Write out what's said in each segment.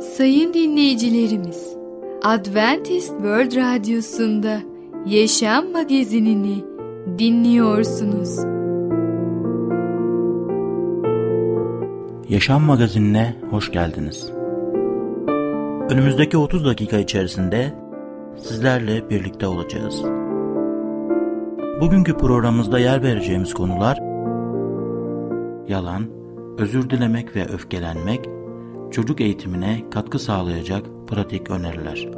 Sayın dinleyicilerimiz, Adventist World Radyosu'nda Yaşam Magazinini dinliyorsunuz. Yaşam Magazinine hoş geldiniz. Önümüzdeki 30 dakika içerisinde sizlerle birlikte olacağız. Bugünkü programımızda yer vereceğimiz konular yalan, özür dilemek ve öfkelenmek, çocuk eğitimine katkı sağlayacak pratik öneriler.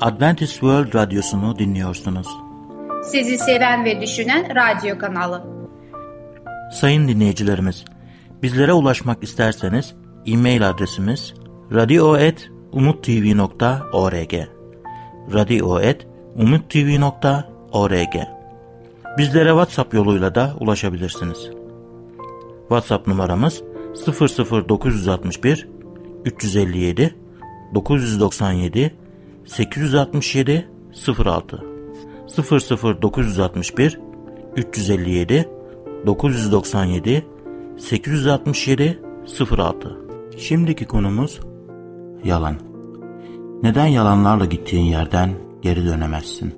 Adventist World Radyosu'nu dinliyorsunuz. Sizi seven ve düşünen radyo kanalı. Sayın dinleyicilerimiz, bizlere ulaşmak isterseniz e-mail adresimiz radio.umutv.org radio.umutv.org Bizlere WhatsApp yoluyla da ulaşabilirsiniz. WhatsApp numaramız 00961 357 997 867 06 00961 357 997 867 06 Şimdiki konumuz yalan. Neden yalanlarla gittiğin yerden geri dönemezsin?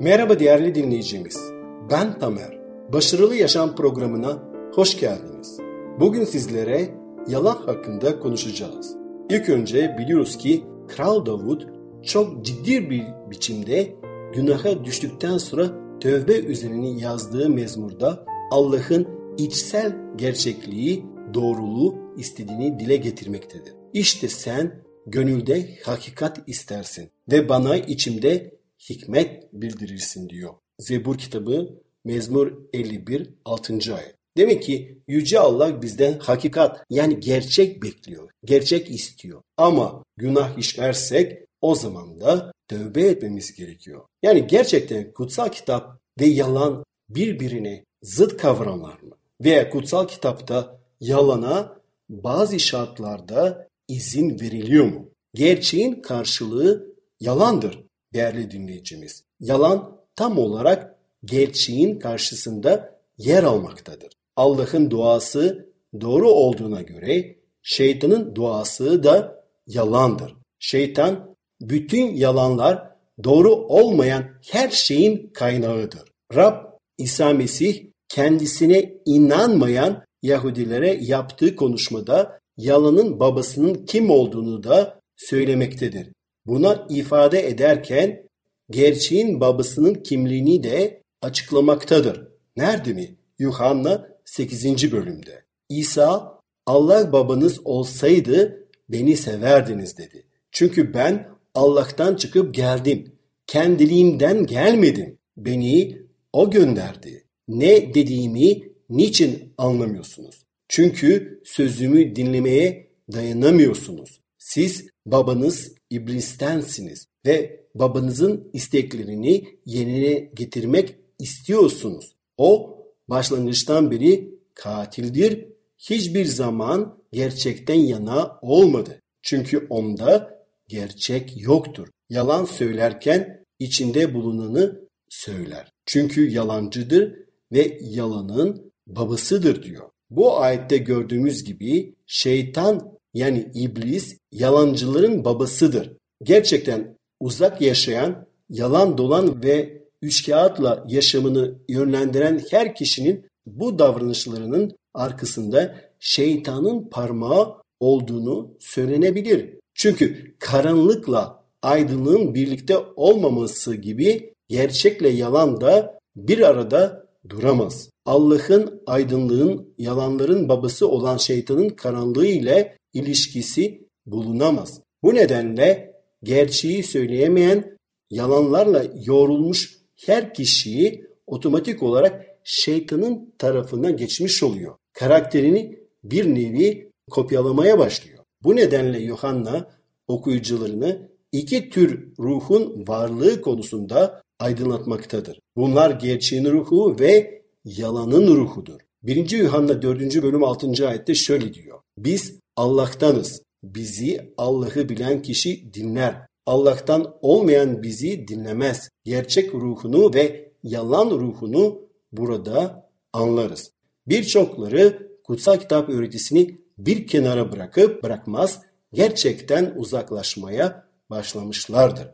Merhaba değerli dinleyicimiz. Ben Tamer. Başarılı Yaşam programına hoş geldiniz. Bugün sizlere yalan hakkında konuşacağız. İlk önce biliyoruz ki Kral Davud çok ciddi bir biçimde günaha düştükten sonra tövbe üzerine yazdığı mezmurda Allah'ın içsel gerçekliği, doğruluğu istediğini dile getirmektedir. İşte sen gönülde hakikat istersin ve bana içimde hikmet bildirirsin diyor. Zebur kitabı Mezmur 51 6. ayet. Demek ki Yüce Allah bizden hakikat yani gerçek bekliyor. Gerçek istiyor. Ama günah işlersek o zaman da tövbe etmemiz gerekiyor. Yani gerçekten kutsal kitap ve yalan birbirine zıt kavramlar mı? Veya kutsal kitapta yalana bazı şartlarda izin veriliyor mu? Gerçeğin karşılığı yalandır değerli dinleyicimiz. Yalan tam olarak gerçeğin karşısında yer almaktadır. Allah'ın duası doğru olduğuna göre şeytanın duası da yalandır. Şeytan bütün yalanlar doğru olmayan her şeyin kaynağıdır. Rab İsa Mesih kendisine inanmayan Yahudilere yaptığı konuşmada yalanın babasının kim olduğunu da söylemektedir. Buna ifade ederken gerçeğin babasının kimliğini de açıklamaktadır. Nerede mi? Yuhanna 8. bölümde. İsa Allah babanız olsaydı beni severdiniz dedi. Çünkü ben Allah'tan çıkıp geldim. Kendiliğimden gelmedim. Beni o gönderdi. Ne dediğimi niçin anlamıyorsunuz? Çünkü sözümü dinlemeye dayanamıyorsunuz. Siz babanız iblistensiniz ve babanızın isteklerini yerine getirmek istiyorsunuz. O başlangıçtan beri katildir. Hiçbir zaman gerçekten yana olmadı. Çünkü onda gerçek yoktur. Yalan söylerken içinde bulunanı söyler. Çünkü yalancıdır ve yalanın babasıdır diyor. Bu ayette gördüğümüz gibi şeytan yani iblis yalancıların babasıdır. Gerçekten uzak yaşayan, yalan dolan ve üçkağıtla yaşamını yönlendiren her kişinin bu davranışlarının arkasında şeytanın parmağı olduğunu söylenebilir. Çünkü karanlıkla aydınlığın birlikte olmaması gibi gerçekle yalan da bir arada duramaz. Allah'ın aydınlığın yalanların babası olan şeytanın karanlığı ile ilişkisi bulunamaz. Bu nedenle gerçeği söyleyemeyen yalanlarla yoğrulmuş her kişiyi otomatik olarak şeytanın tarafına geçmiş oluyor. Karakterini bir nevi kopyalamaya başlıyor. Bu nedenle Yohanna okuyucularını iki tür ruhun varlığı konusunda aydınlatmaktadır. Bunlar gerçeğin ruhu ve yalanın ruhudur. 1. Yuhanna 4. bölüm 6. ayette şöyle diyor. Biz Allah'tanız. Bizi Allah'ı bilen kişi dinler. Allah'tan olmayan bizi dinlemez. Gerçek ruhunu ve yalan ruhunu burada anlarız. Birçokları kutsal kitap öğretisini bir kenara bırakıp bırakmaz gerçekten uzaklaşmaya başlamışlardır.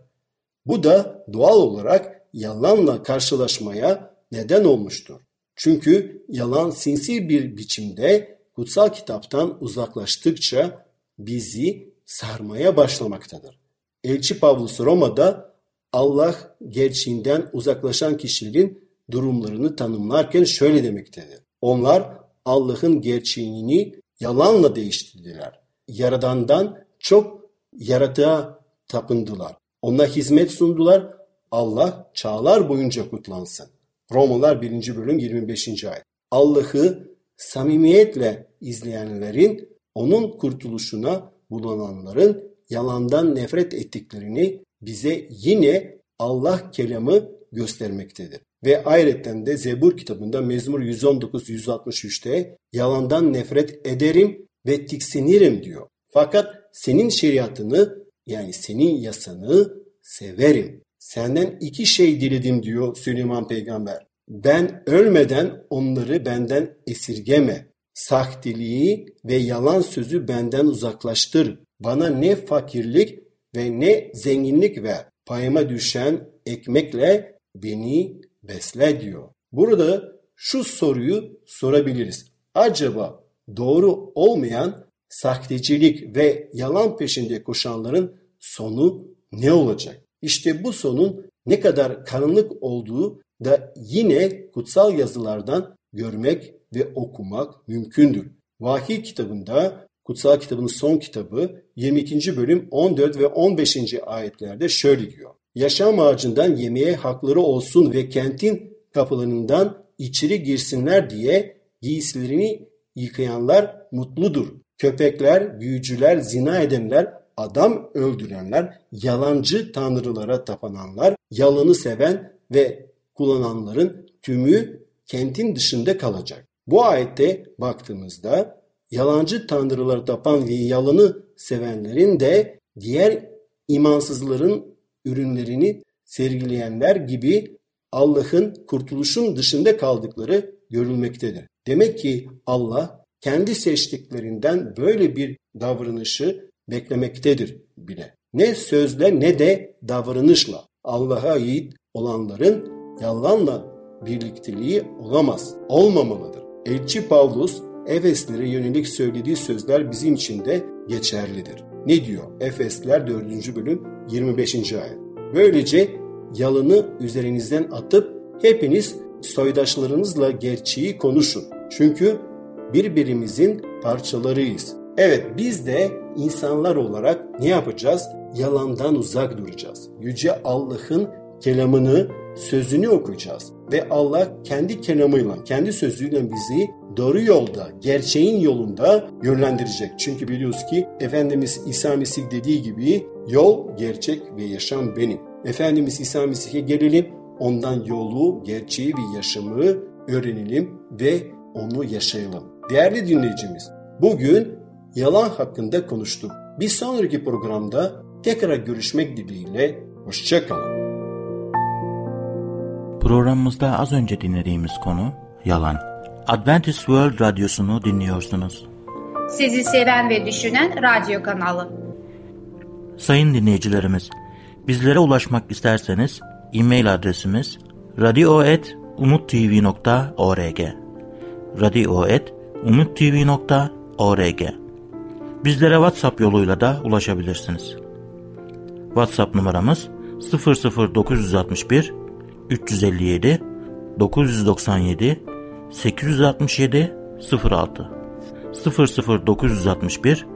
Bu da doğal olarak yalanla karşılaşmaya neden olmuştur. Çünkü yalan sinsi bir biçimde kutsal kitaptan uzaklaştıkça bizi sarmaya başlamaktadır. Elçi Pavlus Roma'da Allah gerçeğinden uzaklaşan kişilerin durumlarını tanımlarken şöyle demektedir. Onlar Allah'ın gerçeğini yalanla değiştirdiler. Yaradandan çok yaratığa tapındılar. Ona hizmet sundular. Allah çağlar boyunca kutlansın. Romalar 1. bölüm 25. ayet. Allah'ı samimiyetle izleyenlerin onun kurtuluşuna bulananların yalandan nefret ettiklerini bize yine Allah kelamı göstermektedir. Ve ayrıca de Zebur kitabında Mezmur 119-163'te yalandan nefret ederim ve tiksinirim diyor. Fakat senin şeriatını yani senin yasanı severim. Senden iki şey diledim diyor Süleyman peygamber. Ben ölmeden onları benden esirgeme. Sahteliği ve yalan sözü benden uzaklaştır. Bana ne fakirlik ve ne zenginlik ver. Payıma düşen ekmekle beni besle diyor. Burada şu soruyu sorabiliriz. Acaba doğru olmayan sahtecilik ve yalan peşinde koşanların sonu ne olacak? İşte bu sonun ne kadar karanlık olduğu da yine kutsal yazılardan görmek ve okumak mümkündür. Vahiy kitabında, kutsal kitabın son kitabı 22. bölüm 14 ve 15. ayetlerde şöyle diyor. Yaşam ağacından yemeye hakları olsun ve kentin kapılarından içeri girsinler diye giysilerini yıkayanlar mutludur. Köpekler, büyücüler, zina edenler, adam öldürenler, yalancı tanrılara tapananlar, yalanı seven ve kullananların tümü kentin dışında kalacak. Bu ayette baktığımızda yalancı tanrılara tapan ve yalanı sevenlerin de diğer imansızların ürünlerini sergileyenler gibi Allah'ın kurtuluşun dışında kaldıkları görülmektedir. Demek ki Allah kendi seçtiklerinden böyle bir davranışı beklemektedir bile. Ne sözle ne de davranışla Allah'a ait olanların yalanla birlikteliği olamaz, olmamalıdır. Elçi Pavlus Efeslere yönelik söylediği sözler bizim için de geçerlidir. Ne diyor? Efesler 4. bölüm 25. ayet. Böylece yalını üzerinizden atıp hepiniz soydaşlarınızla gerçeği konuşun. Çünkü birbirimizin parçalarıyız. Evet biz de insanlar olarak ne yapacağız? Yalandan uzak duracağız. Yüce Allah'ın kelamını, sözünü okuyacağız. Ve Allah kendi kelamıyla, kendi sözüyle bizi doğru yolda, gerçeğin yolunda yönlendirecek. Çünkü biliyoruz ki Efendimiz İsa Mesih dediği gibi yol, gerçek ve yaşam benim. Efendimiz İsa Mesih'e gelelim, ondan yolu, gerçeği ve yaşamı öğrenelim ve onu yaşayalım. Değerli dinleyicimiz, bugün yalan hakkında konuştuk. Bir sonraki programda tekrar görüşmek dileğiyle, hoşçakalın. Programımızda az önce dinlediğimiz konu yalan. Adventist World Radyosu'nu dinliyorsunuz. Sizi seven ve düşünen radyo kanalı. Sayın dinleyicilerimiz, bizlere ulaşmak isterseniz e-mail adresimiz radio.umutv.org radio.umutv.org Bizlere WhatsApp yoluyla da ulaşabilirsiniz. WhatsApp numaramız 00961 357 997 867 06 00961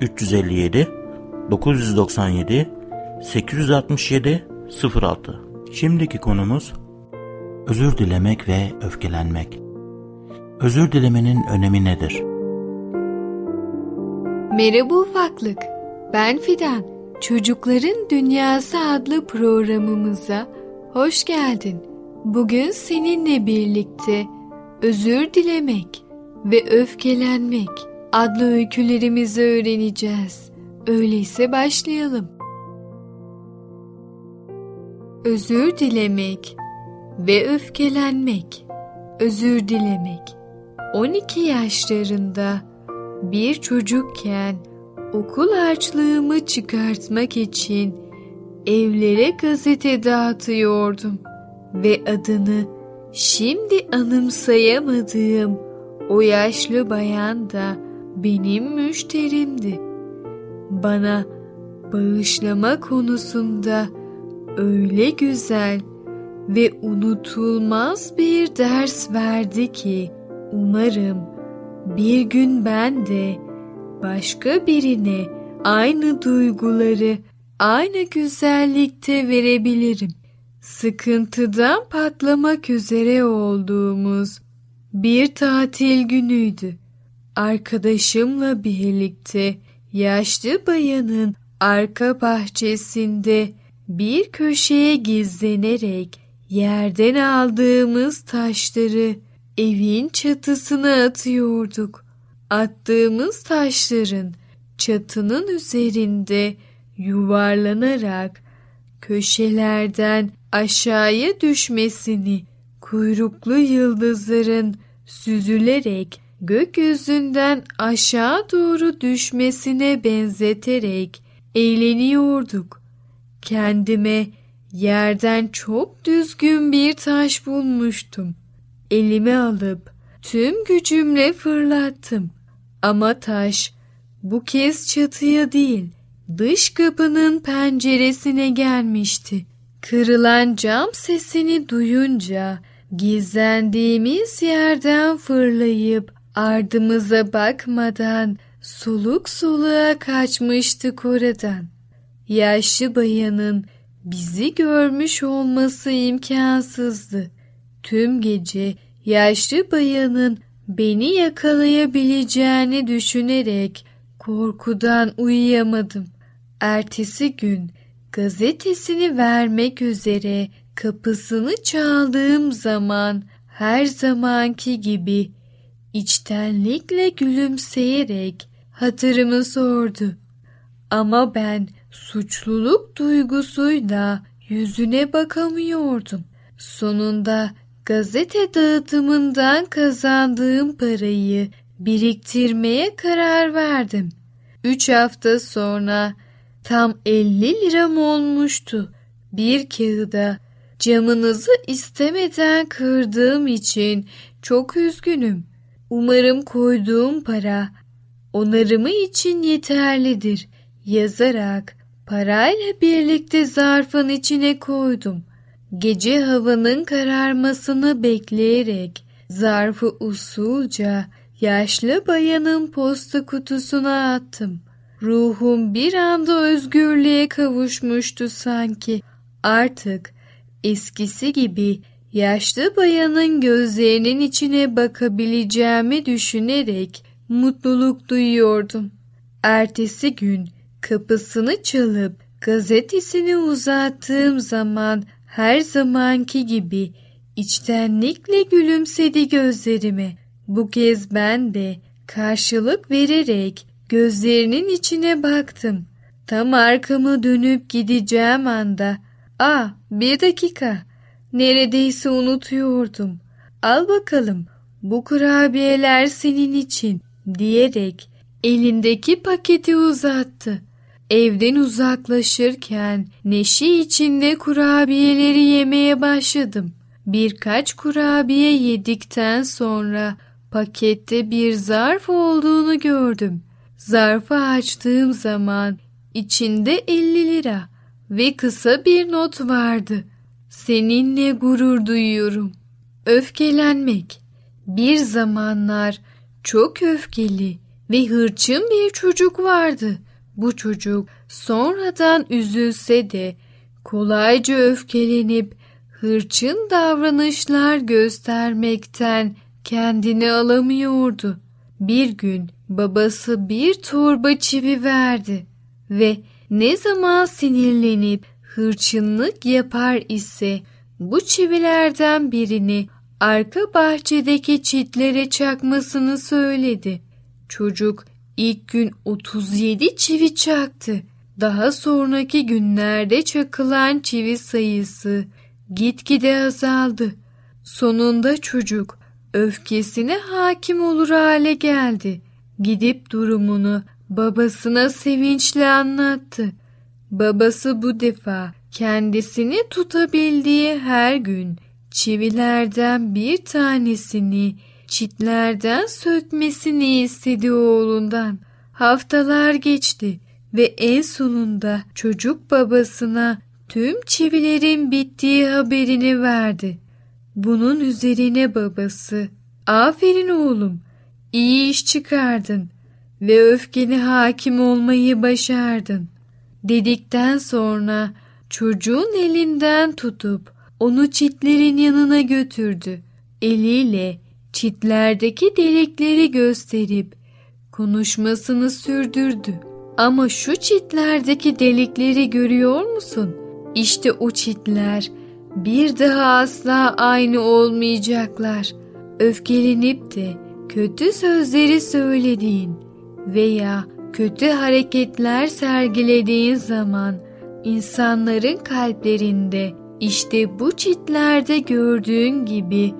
357 997 867 06 Şimdiki konumuz özür dilemek ve öfkelenmek. Özür dilemenin önemi nedir? Merhaba ufaklık. Ben Fidan. Çocukların Dünyası adlı programımıza hoş geldin. Bugün seninle birlikte özür dilemek ve öfkelenmek adlı öykülerimizi öğreneceğiz. Öyleyse başlayalım. özür dilemek ve öfkelenmek, özür dilemek. 12 yaşlarında bir çocukken okul harçlığımı çıkartmak için evlere gazete dağıtıyordum ve adını şimdi anımsayamadığım o yaşlı bayan da benim müşterimdi. Bana bağışlama konusunda öyle güzel ve unutulmaz bir ders verdi ki umarım bir gün ben de başka birine aynı duyguları aynı güzellikte verebilirim. Sıkıntıdan patlamak üzere olduğumuz bir tatil günüydü. Arkadaşımla birlikte yaşlı bayanın arka bahçesinde bir köşeye gizlenerek yerden aldığımız taşları evin çatısına atıyorduk. Attığımız taşların çatının üzerinde yuvarlanarak köşelerden aşağıya düşmesini kuyruklu yıldızların süzülerek gökyüzünden aşağı doğru düşmesine benzeterek eğleniyorduk. Kendime yerden çok düzgün bir taş bulmuştum. Elime alıp tüm gücümle fırlattım. Ama taş bu kez çatıya değil, dış kapının penceresine gelmişti. Kırılan cam sesini duyunca gizlendiğimiz yerden fırlayıp ardımıza bakmadan soluk soluğa kaçmıştık oradan. Yaşlı bayanın bizi görmüş olması imkansızdı. Tüm gece yaşlı bayanın beni yakalayabileceğini düşünerek korkudan uyuyamadım. Ertesi gün gazetesini vermek üzere kapısını çaldığım zaman her zamanki gibi içtenlikle gülümseyerek hatırımı sordu. Ama ben suçluluk duygusuyla yüzüne bakamıyordum. Sonunda gazete dağıtımından kazandığım parayı biriktirmeye karar verdim. Üç hafta sonra tam 50 liram olmuştu. Bir kağıda camınızı istemeden kırdığım için çok üzgünüm. Umarım koyduğum para onarımı için yeterlidir yazarak parayla birlikte zarfın içine koydum. Gece havanın kararmasını bekleyerek zarfı usulca yaşlı bayanın posta kutusuna attım. Ruhum bir anda özgürlüğe kavuşmuştu sanki. Artık eskisi gibi yaşlı bayanın gözlerinin içine bakabileceğimi düşünerek mutluluk duyuyordum. Ertesi gün kapısını çalıp gazetesini uzattığım zaman her zamanki gibi içtenlikle gülümsedi gözlerime. Bu kez ben de karşılık vererek gözlerinin içine baktım. Tam arkamı dönüp gideceğim anda ''Aa bir dakika neredeyse unutuyordum. Al bakalım bu kurabiyeler senin için.'' diyerek elindeki paketi uzattı. Evden uzaklaşırken neşe içinde kurabiyeleri yemeye başladım. Birkaç kurabiye yedikten sonra pakette bir zarf olduğunu gördüm. Zarfı açtığım zaman içinde 50 lira ve kısa bir not vardı. Seninle gurur duyuyorum. Öfkelenmek. Bir zamanlar çok öfkeli ve hırçın bir çocuk vardı. Bu çocuk sonradan üzülse de kolayca öfkelenip hırçın davranışlar göstermekten kendini alamıyordu. Bir gün babası bir torba çivi verdi ve ne zaman sinirlenip hırçınlık yapar ise bu çivilerden birini arka bahçedeki çitlere çakmasını söyledi. Çocuk ilk gün 37 çivi çaktı. Daha sonraki günlerde çakılan çivi sayısı gitgide azaldı. Sonunda çocuk öfkesine hakim olur hale geldi. Gidip durumunu babasına sevinçle anlattı. Babası bu defa kendisini tutabildiği her gün çivilerden bir tanesini çitlerden sökmesini istedi oğlundan. Haftalar geçti ve en sonunda çocuk babasına tüm çivilerin bittiği haberini verdi. Bunun üzerine babası, aferin oğlum, iyi iş çıkardın ve öfkeni hakim olmayı başardın. Dedikten sonra çocuğun elinden tutup onu çitlerin yanına götürdü. Eliyle çitlerdeki delikleri gösterip konuşmasını sürdürdü. Ama şu çitlerdeki delikleri görüyor musun? İşte o çitler bir daha asla aynı olmayacaklar. Öfkelenip de kötü sözleri söylediğin veya kötü hareketler sergilediğin zaman insanların kalplerinde işte bu çitlerde gördüğün gibi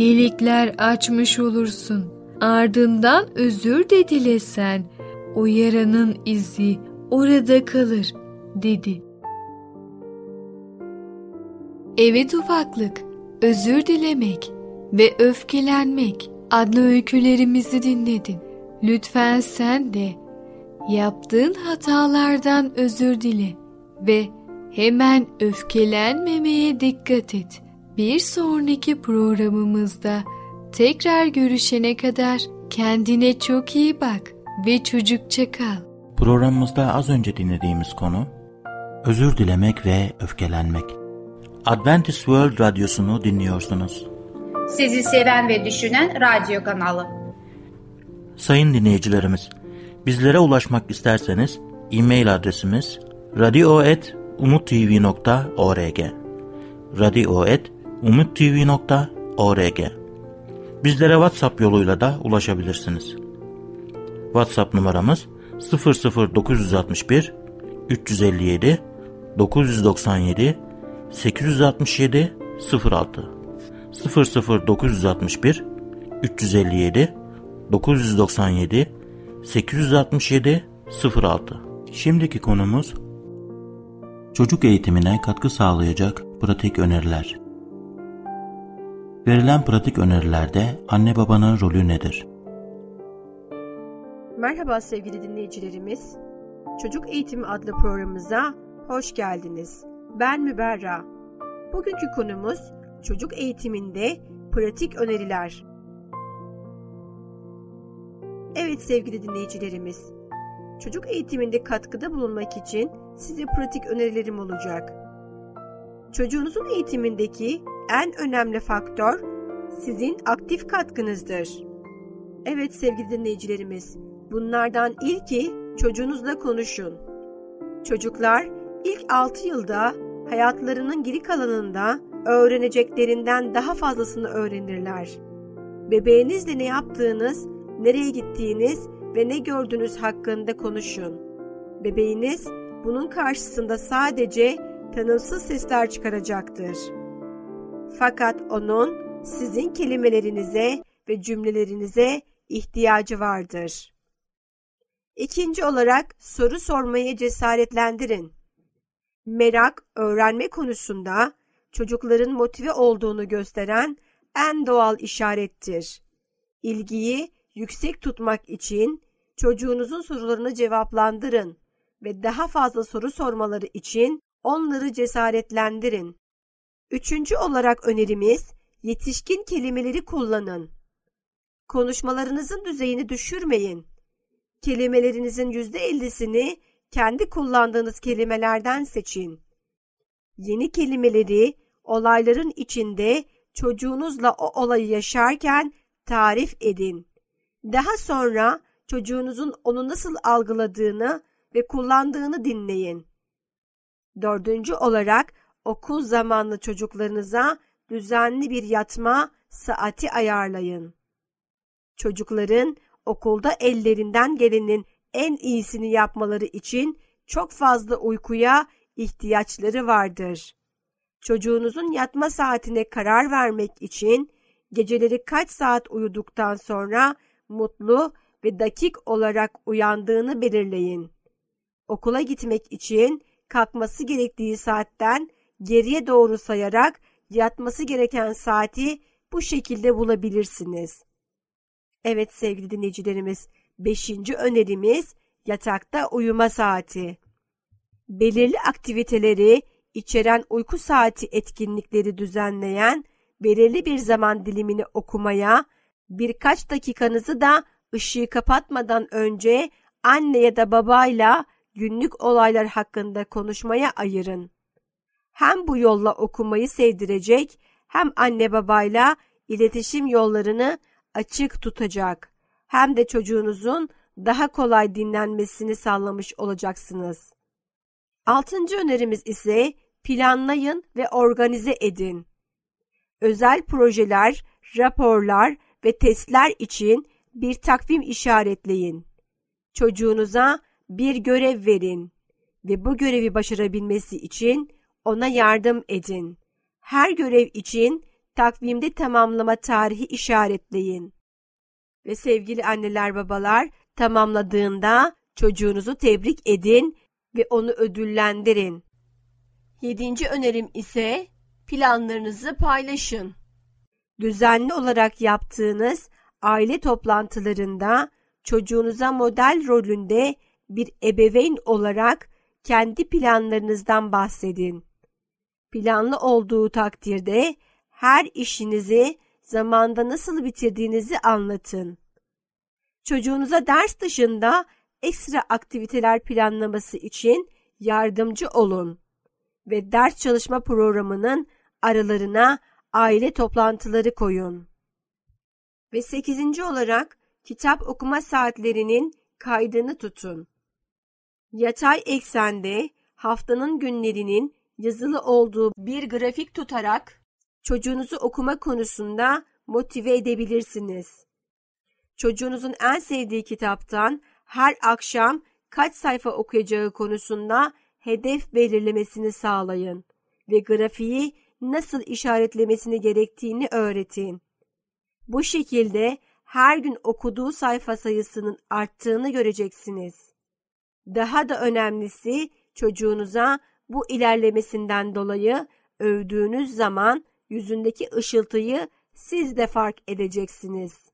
delikler açmış olursun. Ardından özür de dilesen o yaranın izi orada kalır dedi. Evet ufaklık, özür dilemek ve öfkelenmek adlı öykülerimizi dinledin. Lütfen sen de yaptığın hatalardan özür dile ve hemen öfkelenmemeye dikkat et. Bir sonraki programımızda tekrar görüşene kadar kendine çok iyi bak ve çocukça kal. Programımızda az önce dinlediğimiz konu özür dilemek ve öfkelenmek. Adventist World Radyosu'nu dinliyorsunuz. Sizi seven ve düşünen radyo kanalı. Sayın dinleyicilerimiz, bizlere ulaşmak isterseniz e-mail adresimiz radio.umutv.org radio.umutv.org Bizlere WhatsApp yoluyla da ulaşabilirsiniz. WhatsApp numaramız 00961 357 997 867 06 00961 357 997 867 06 Şimdiki konumuz çocuk eğitimine katkı sağlayacak pratik öneriler. Verilen pratik önerilerde anne babanın rolü nedir? Merhaba sevgili dinleyicilerimiz. Çocuk Eğitimi adlı programımıza hoş geldiniz. Ben Müberra. Bugünkü konumuz çocuk eğitiminde pratik öneriler. Evet sevgili dinleyicilerimiz. Çocuk eğitiminde katkıda bulunmak için size pratik önerilerim olacak. Çocuğunuzun eğitimindeki en önemli faktör sizin aktif katkınızdır. Evet sevgili dinleyicilerimiz, bunlardan ilki çocuğunuzla konuşun. Çocuklar ilk 6 yılda hayatlarının geri kalanında öğreneceklerinden daha fazlasını öğrenirler. Bebeğinizle ne yaptığınız, nereye gittiğiniz ve ne gördüğünüz hakkında konuşun. Bebeğiniz bunun karşısında sadece tanımsız sesler çıkaracaktır. Fakat onun sizin kelimelerinize ve cümlelerinize ihtiyacı vardır. İkinci olarak soru sormaya cesaretlendirin. Merak, öğrenme konusunda çocukların motive olduğunu gösteren en doğal işarettir. İlgiyi yüksek tutmak için çocuğunuzun sorularını cevaplandırın ve daha fazla soru sormaları için onları cesaretlendirin. Üçüncü olarak önerimiz yetişkin kelimeleri kullanın. Konuşmalarınızın düzeyini düşürmeyin. Kelimelerinizin yüzde ellisini kendi kullandığınız kelimelerden seçin. Yeni kelimeleri olayların içinde çocuğunuzla o olayı yaşarken tarif edin. Daha sonra çocuğunuzun onu nasıl algıladığını ve kullandığını dinleyin. Dördüncü olarak okul zamanlı çocuklarınıza düzenli bir yatma saati ayarlayın. Çocukların okulda ellerinden gelenin en iyisini yapmaları için çok fazla uykuya ihtiyaçları vardır. Çocuğunuzun yatma saatine karar vermek için geceleri kaç saat uyuduktan sonra mutlu ve dakik olarak uyandığını belirleyin. Okula gitmek için kalkması gerektiği saatten geriye doğru sayarak yatması gereken saati bu şekilde bulabilirsiniz. Evet sevgili dinleyicilerimiz, beşinci önerimiz yatakta uyuma saati. Belirli aktiviteleri içeren uyku saati etkinlikleri düzenleyen belirli bir zaman dilimini okumaya, birkaç dakikanızı da ışığı kapatmadan önce anne ya da babayla günlük olaylar hakkında konuşmaya ayırın. Hem bu yolla okumayı sevdirecek hem anne babayla iletişim yollarını açık tutacak hem de çocuğunuzun daha kolay dinlenmesini sağlamış olacaksınız. Altıncı önerimiz ise planlayın ve organize edin. Özel projeler, raporlar ve testler için bir takvim işaretleyin. Çocuğunuza bir görev verin ve bu görevi başarabilmesi için ona yardım edin. Her görev için takvimde tamamlama tarihi işaretleyin. Ve sevgili anneler babalar tamamladığında çocuğunuzu tebrik edin ve onu ödüllendirin. Yedinci önerim ise planlarınızı paylaşın. Düzenli olarak yaptığınız aile toplantılarında çocuğunuza model rolünde bir ebeveyn olarak kendi planlarınızdan bahsedin. Planlı olduğu takdirde her işinizi zamanda nasıl bitirdiğinizi anlatın. Çocuğunuza ders dışında ekstra aktiviteler planlaması için yardımcı olun ve ders çalışma programının aralarına aile toplantıları koyun. Ve sekizinci olarak kitap okuma saatlerinin kaydını tutun. Yatay eksende haftanın günlerinin yazılı olduğu bir grafik tutarak çocuğunuzu okuma konusunda motive edebilirsiniz. Çocuğunuzun en sevdiği kitaptan her akşam kaç sayfa okuyacağı konusunda hedef belirlemesini sağlayın ve grafiği nasıl işaretlemesini gerektiğini öğretin. Bu şekilde her gün okuduğu sayfa sayısının arttığını göreceksiniz. Daha da önemlisi çocuğunuza bu ilerlemesinden dolayı övdüğünüz zaman yüzündeki ışıltıyı siz de fark edeceksiniz.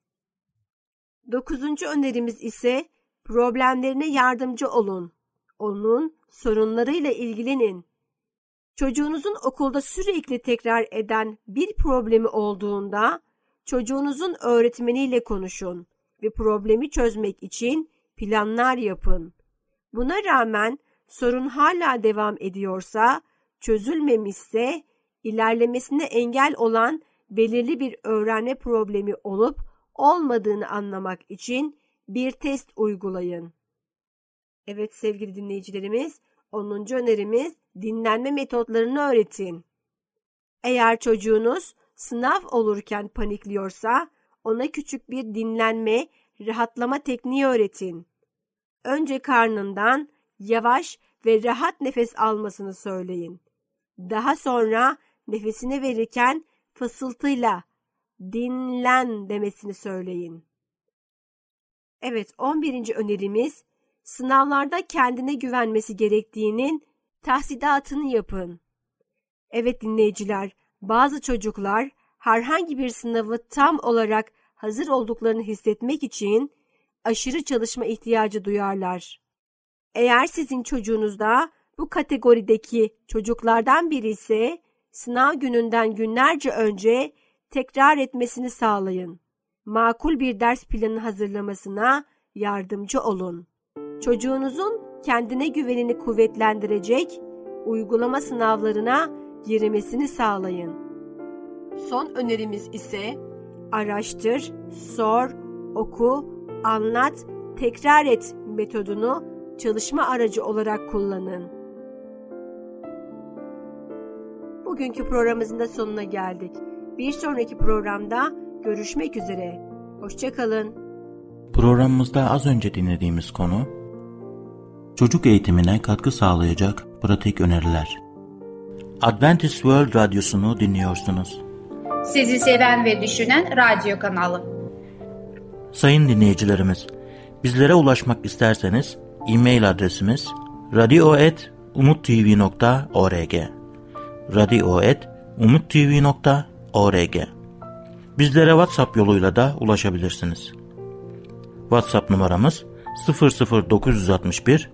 Dokuzuncu önerimiz ise problemlerine yardımcı olun. Onun sorunlarıyla ilgilenin. Çocuğunuzun okulda sürekli tekrar eden bir problemi olduğunda çocuğunuzun öğretmeniyle konuşun ve problemi çözmek için planlar yapın. Buna rağmen sorun hala devam ediyorsa, çözülmemişse ilerlemesine engel olan belirli bir öğrenme problemi olup olmadığını anlamak için bir test uygulayın. Evet sevgili dinleyicilerimiz, 10. önerimiz dinlenme metotlarını öğretin. Eğer çocuğunuz sınav olurken panikliyorsa ona küçük bir dinlenme, rahatlama tekniği öğretin. Önce karnından yavaş ve rahat nefes almasını söyleyin. Daha sonra nefesini verirken fısıltıyla dinlen demesini söyleyin. Evet 11. önerimiz sınavlarda kendine güvenmesi gerektiğinin tahsidatını yapın. Evet dinleyiciler bazı çocuklar herhangi bir sınavı tam olarak hazır olduklarını hissetmek için aşırı çalışma ihtiyacı duyarlar. Eğer sizin çocuğunuz da bu kategorideki çocuklardan biri ise sınav gününden günlerce önce tekrar etmesini sağlayın. Makul bir ders planı hazırlamasına yardımcı olun. Çocuğunuzun kendine güvenini kuvvetlendirecek uygulama sınavlarına girmesini sağlayın. Son önerimiz ise araştır, sor, oku, anlat, tekrar et metodunu çalışma aracı olarak kullanın. Bugünkü programımızın da sonuna geldik. Bir sonraki programda görüşmek üzere. Hoşçakalın. Programımızda az önce dinlediğimiz konu çocuk eğitimine katkı sağlayacak pratik öneriler. Adventist World Radyosu'nu dinliyorsunuz. Sizi seven ve düşünen radyo kanalı. Sayın dinleyicilerimiz, bizlere ulaşmak isterseniz e-mail adresimiz radio.umutv.org radio.umutv.org Bizlere WhatsApp yoluyla da ulaşabilirsiniz. WhatsApp numaramız 00961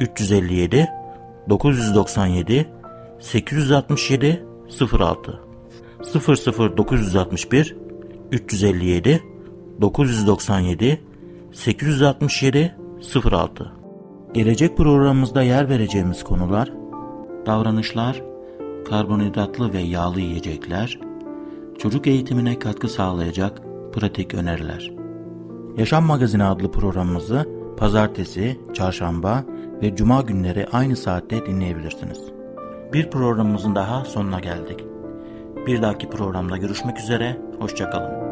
357 997 867 06 00961 357 997 867 06 Gelecek programımızda yer vereceğimiz konular davranışlar, karbonhidratlı ve yağlı yiyecekler, çocuk eğitimine katkı sağlayacak pratik öneriler. Yaşam Magazini adlı programımızı pazartesi, çarşamba ve cuma günleri aynı saatte dinleyebilirsiniz. Bir programımızın daha sonuna geldik. Bir dahaki programda görüşmek üzere, hoşçakalın.